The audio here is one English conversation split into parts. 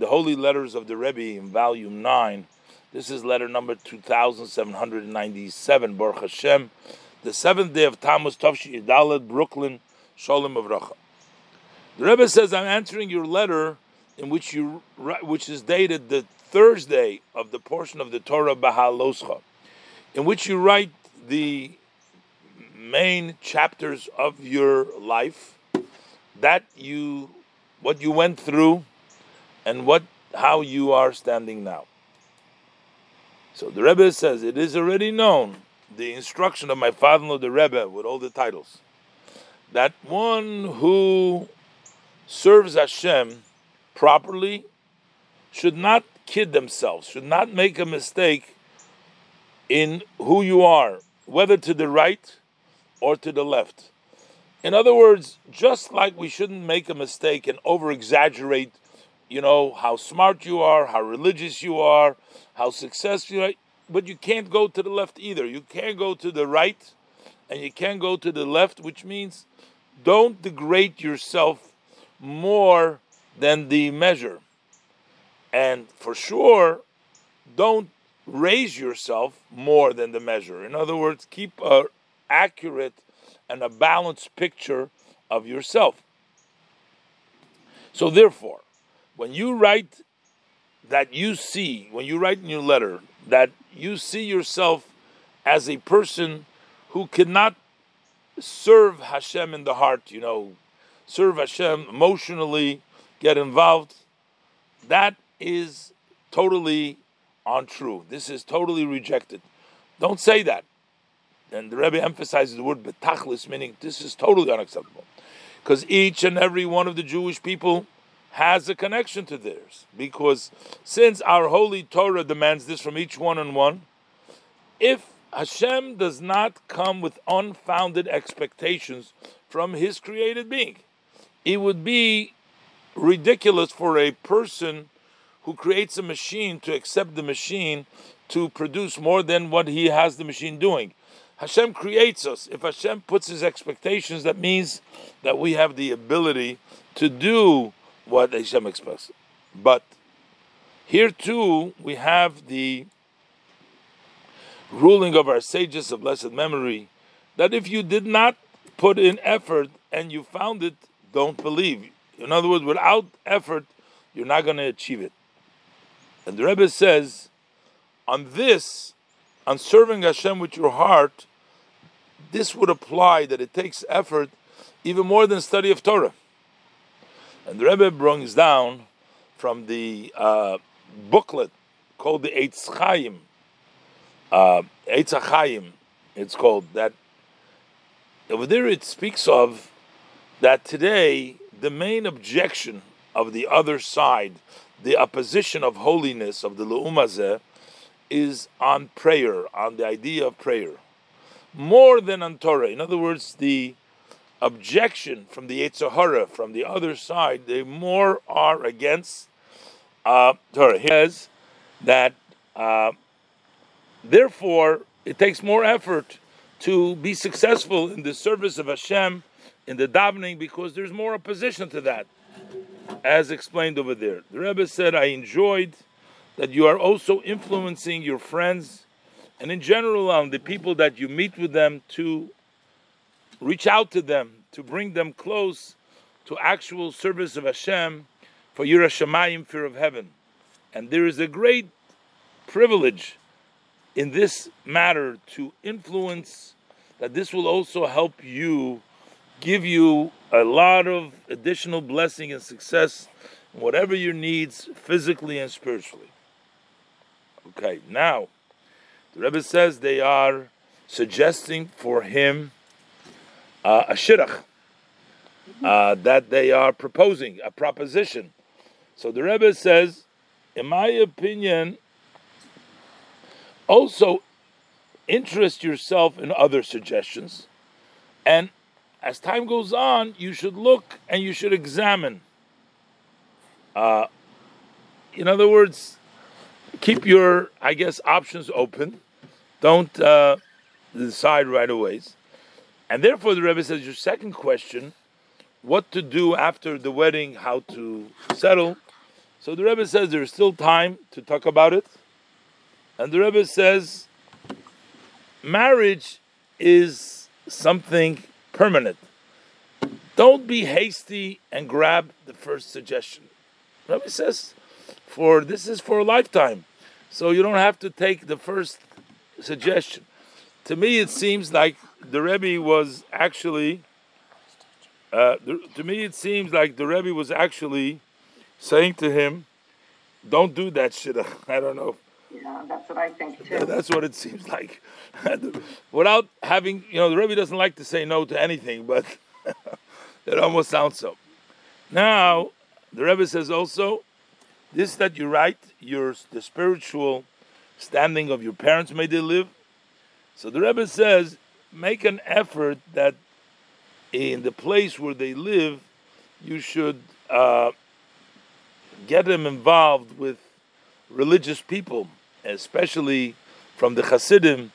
the Holy Letters of the Rebbe in volume 9. This is letter number 2797, Baruch Hashem, the seventh day of Tammuz, Tavshi Idalet, Brooklyn, Shalom Avracha. The Rebbe says, I'm answering your letter in which you which is dated the Thursday of the portion of the Torah Bahaloscha, in which you write the main chapters of your life that you what you went through and what how you are standing now. So the Rebbe says it is already known the instruction of my father-in-law the Rebbe with all the titles that one who serves Hashem properly should not kid themselves, should not make a mistake in who you are, whether to the right or to the left. In other words, just like we shouldn't make a mistake and over exaggerate, you know, how smart you are, how religious you are, how successful you are, but you can't go to the left either. You can't go to the right and you can't go to the left, which means don't degrade yourself more than the measure. And for sure, don't raise yourself more than the measure. In other words, keep a accurate and a balanced picture of yourself. So, therefore, when you write that you see, when you write in your letter, that you see yourself as a person who cannot serve Hashem in the heart, you know, serve Hashem emotionally, get involved, that is totally untrue. This is totally rejected. Don't say that. And the Rebbe emphasizes the word betachlis, meaning this is totally unacceptable. Because each and every one of the Jewish people has a connection to theirs. Because since our holy Torah demands this from each one and one, if Hashem does not come with unfounded expectations from his created being, it would be ridiculous for a person who creates a machine to accept the machine to produce more than what he has the machine doing. Hashem creates us. If Hashem puts his expectations, that means that we have the ability to do what Hashem expects. But here too, we have the ruling of our sages of blessed memory that if you did not put in effort and you found it, don't believe. In other words, without effort, you're not going to achieve it. And the Rebbe says, on this, on serving Hashem with your heart, this would apply that it takes effort even more than study of Torah. And the Rebbe brings down from the uh, booklet called the Eitz Chaim, uh, Eitz Chaim, it's called that. Over there, it speaks of that today the main objection of the other side, the opposition of holiness of the Le'umazeh, is on prayer, on the idea of prayer, more than on Torah. In other words, the objection from the Yetzer Hara, from the other side, they more are against uh, Torah. He says that uh, therefore it takes more effort to be successful in the service of Hashem in the davening because there's more opposition to that, as explained over there. The Rebbe said, I enjoyed that you are also influencing your friends and in general on the people that you meet with them to reach out to them, to bring them close to actual service of Hashem for Yira Shemayim, fear of heaven. And there is a great privilege in this matter to influence that this will also help you give you a lot of additional blessing and success in whatever your needs physically and spiritually. Okay, now the Rebbe says they are suggesting for him uh, a shidduch, uh, that they are proposing a proposition. So the Rebbe says, in my opinion, also interest yourself in other suggestions, and as time goes on, you should look and you should examine. Uh, in other words, keep your, I guess, options open. Don't uh, decide right away. And therefore, the Rebbe says, your second question, what to do after the wedding, how to settle, So the Rebbe says there's still time to talk about it. And the Rebbe says marriage is something permanent. Don't be hasty and grab the first suggestion. The Rebbe says, for this is for a lifetime. So you don't have to take the first suggestion. To me, it seems like the Rebbe was actually. Uh, the, to me, it seems like the Rebbe was actually saying to him, "Don't do that shit." I don't know. Yeah, that's what I think too. That's what it seems like. Without having, you know, the Rebbe doesn't like to say no to anything, but it almost sounds so. Now, the Rebbe says also, this that you write, your the spiritual standing of your parents may they live. So the Rebbe says, make an effort that in the place where they live, you should uh, get them involved with religious people, especially from the Hasidim,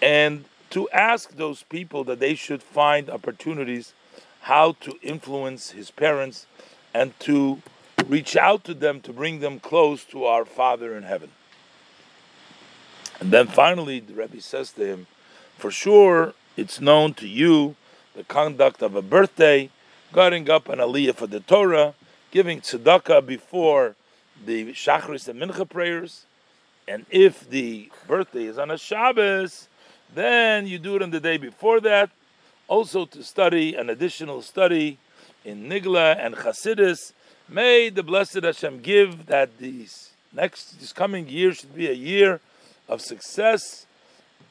and to ask those people that they should find opportunities how to influence his parents and to reach out to them to bring them close to our Father in heaven. And then finally, the Rebbe says to him, For sure, it's known to you the conduct of a birthday, getting up an aliyah for the Torah, giving tzedakah before the Shachris and Mincha prayers. And if the birthday is on a Shabbos, then you do it on the day before that. Also to study an additional study in Nigla and Chasidis. May the blessed Hashem give that these next this coming year should be a year of success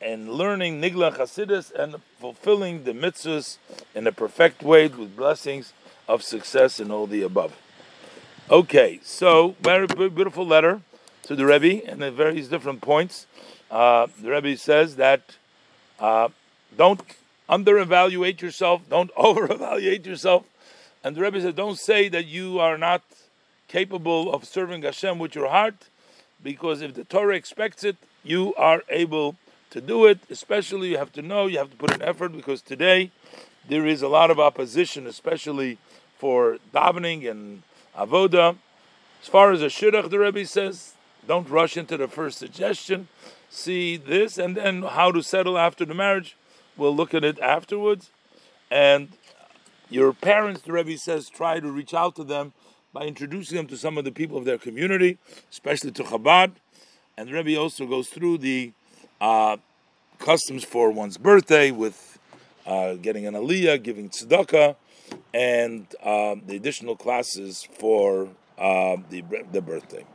and learning Nigla Chasidis and fulfilling the mitzvahs in a perfect way with blessings of success and all the above. Okay, so very beautiful letter to the Rebbe and at various different points. Uh, the Rebbe says that uh, don't under-evaluate yourself, don't over-evaluate yourself. And the Rebbe says, don't say that you are not capable of serving Hashem with your heart, because if the Torah expects it, you are able to do it. Especially, you have to know, you have to put an effort, because today there is a lot of opposition, especially for davening and avoda. As far as a shidduch, the Rebbe says, don't rush into the first suggestion. See this, and then how to settle after the marriage. We'll look at it afterwards. And your parents, the Rebbe says, try to reach out to them by introducing them to some of the people of their community, especially to Chabad. And the Rebbe also goes through the uh, customs for one's birthday with uh, getting an aliyah, giving tzedakah, and uh, the additional classes for uh, the, the birthday.